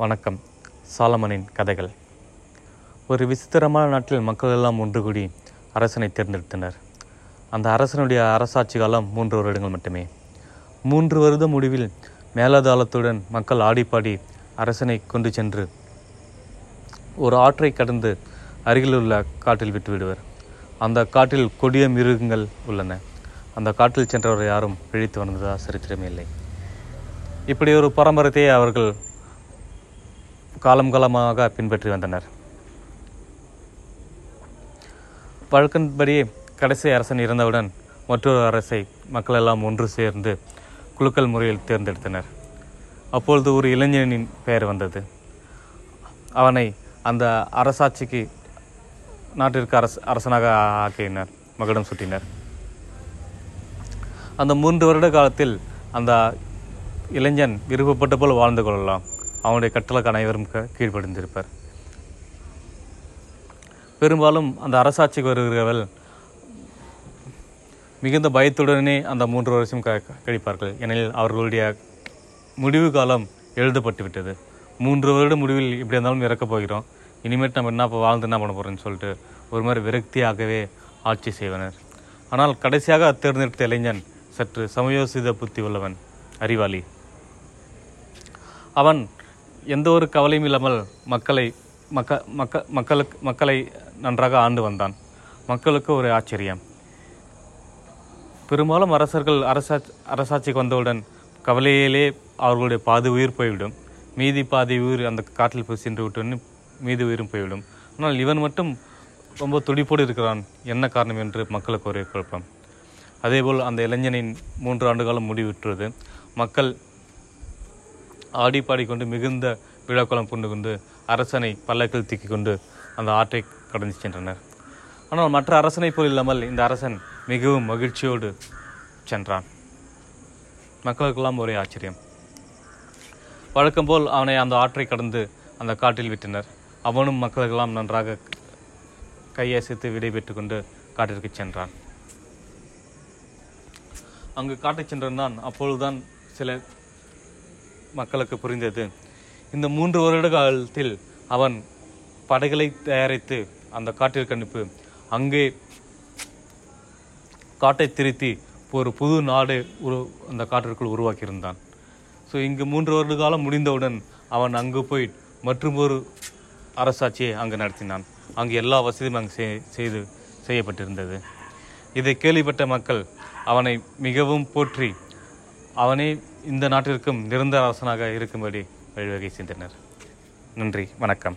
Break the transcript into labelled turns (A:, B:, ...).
A: வணக்கம். சாலமனின் கதைகள். ஒரு விசித்திரமான நாட்டில் மக்கள் எல்லாம் ஒன்று கூடி அரசனை தேர்ந்தெடுத்தனர். அந்த அரசனுடைய அரசாட்சி காலம் மூன்று வருடங்கள் மட்டுமே. மூன்று வருட முடிவில் மேலதாளத்துடன் மக்கள் ஆடிப்பாடி அரசனை கொண்டு சென்று ஒரு ஆற்றை கடந்து அருகிலுள்ள காட்டில் விட்டுவிடுவர் அந்த காட்டில் கொடிய மிருகங்கள் உள்ளன. அந்த காட்டில் சென்றவர் யாரும் பிழைத்து வந்ததா சரித்திரமே இல்லை. இப்படி ஒரு பரம்பரத்தையே அவர்கள் காலம் காலமாக பின்பற்றி வந்தனர். வழக்கின்படி கடைசி அரசன் இறந்தவுடன் மற்றொரு அரசை மக்கள் எல்லாம் ஒன்று சேர்ந்து குலுக்கல் முறையில் தேர்ந்தெடுத்தனர். அப்பொழுது ஒரு இளைஞனின் பெயர் வந்தது. அவனை அந்த அரசாட்சிக்கு நாட்டிற்கு அரச அரசனாக ஆக்கினர். மகுடம் சுட்டினர். அந்த மூன்று வருட காலத்தில் அந்த இளைஞன் விருப்பப்பட்ட போல் வாழ்ந்து கொள்ளலாம். அவனுடைய கட்டளைக்கு அனைவரும் க- பெரும்பாலும் அந்த அரசாட்சிக்கு வருகிறவர்கள் மிகுந்த பயத்துடனே அந்த மூன்று வருஷம் க கழிப்பார்கள். ஏனெனில் அவர்களுடைய முடிவு காலம் எழுதப்பட்டு விட்டது மூன்று வருட முடிவில் இப்படி இருந்தாலும் இறக்கப் போகிறோம். இனிமேட்டு நம்ம என்ன இப்போ வாழ்ந்து என்ன பண்ண போகிறோம்னு சொல்லிட்டு ஒரு மாதிரி விரக்தியாகவே ஆட்சி செய்வனர். ஆனால் கடைசியாக தேர்ந்தெடுத்த இளைஞன் சற்று சமயோசித புத்தி உள்ளவன் அறிவாளி. அவன் எந்த ஒரு கவலையும் இல்லாமல் மக்களை மக்க மக்க மக்களுக்கு மக்களை நன்றாக ஆண்டு வந்தான். மக்களுக்கு ஒரு ஆச்சரியம். பெரும்பாலும் அரசர்கள் அரசாட்சி அரசாட்சிக்கு வந்தவுடன் கவலையிலே அவர்களுடைய பாதி உயிர் போய்விடும். மீதி பாதி உயிர் அந்த காட்டில் போய் சென்று விட்டோன்னு மீதி உயிரும் போய்விடும். ஆனால் இவன் மட்டும் ரொம்ப துடிப்போடு இருக்கிறான். என்ன காரணம் என்று மக்களுக்கு ஒரு குழப்பம். அதேபோல் அந்த இளைஞனின் மூன்று ஆண்டு காலம் முடிவுற்றது. மக்கள் ஆடி பாடிக்கொண்டு மிகுந்த விழாக்குளம் பூண்டு கொண்டு அரசனை பல்லக்கில் தூக்கி கொண்டு அந்த ஆற்றை கடந்து சென்றனர். ஆனால் மற்ற அரசனைப் போல் இல்லாமல் இந்த அரசன் மிகவும் மகிழ்ச்சியோடு சென்றான். மக்களுக்கெல்லாம் ஒரே ஆச்சரியம். வழக்கம் போல் அவனை அந்த ஆற்றை கடந்து அந்த காட்டில் விட்டனர். அவனும் மக்களுக்கெல்லாம் நன்றாக கையசைத்து விடைபெற்று கொண்டு காட்டிற்கு சென்றான். அங்கு காட்டை சென்றிருந்தான் அப்பொழுதுதான் சில மக்களுக்கு புரிந்தது. இந்த மூன்று வருட காலத்தில் அவன் படைகளை தயாரித்து அந்த காட்டிற்கு அனுப்பு அங்கே காட்டை திருத்தி ஒரு புது நாடு உரு அந்த காட்டிற்குள் உருவாக்கியிருந்தான். ஸோ இங்கு மூன்று வருட காலம் முடிந்தவுடன் அவன் அங்கு போய் மற்றும் ஒரு அரசாட்சியை அங்கு நடத்தினான். அங்கு எல்லா வசதியும் அங்கு செய்- செய்து செய்யப்பட்டிருந்தது. இதை கேள்விப்பட்ட மக்கள் அவனை மிகவும் போற்றி அவனே இந்த நாட்டிற்கும் நிரந்தர அரசனாக இருக்கும்படி வழிவகை செய்தனர். நன்றி வணக்கம்.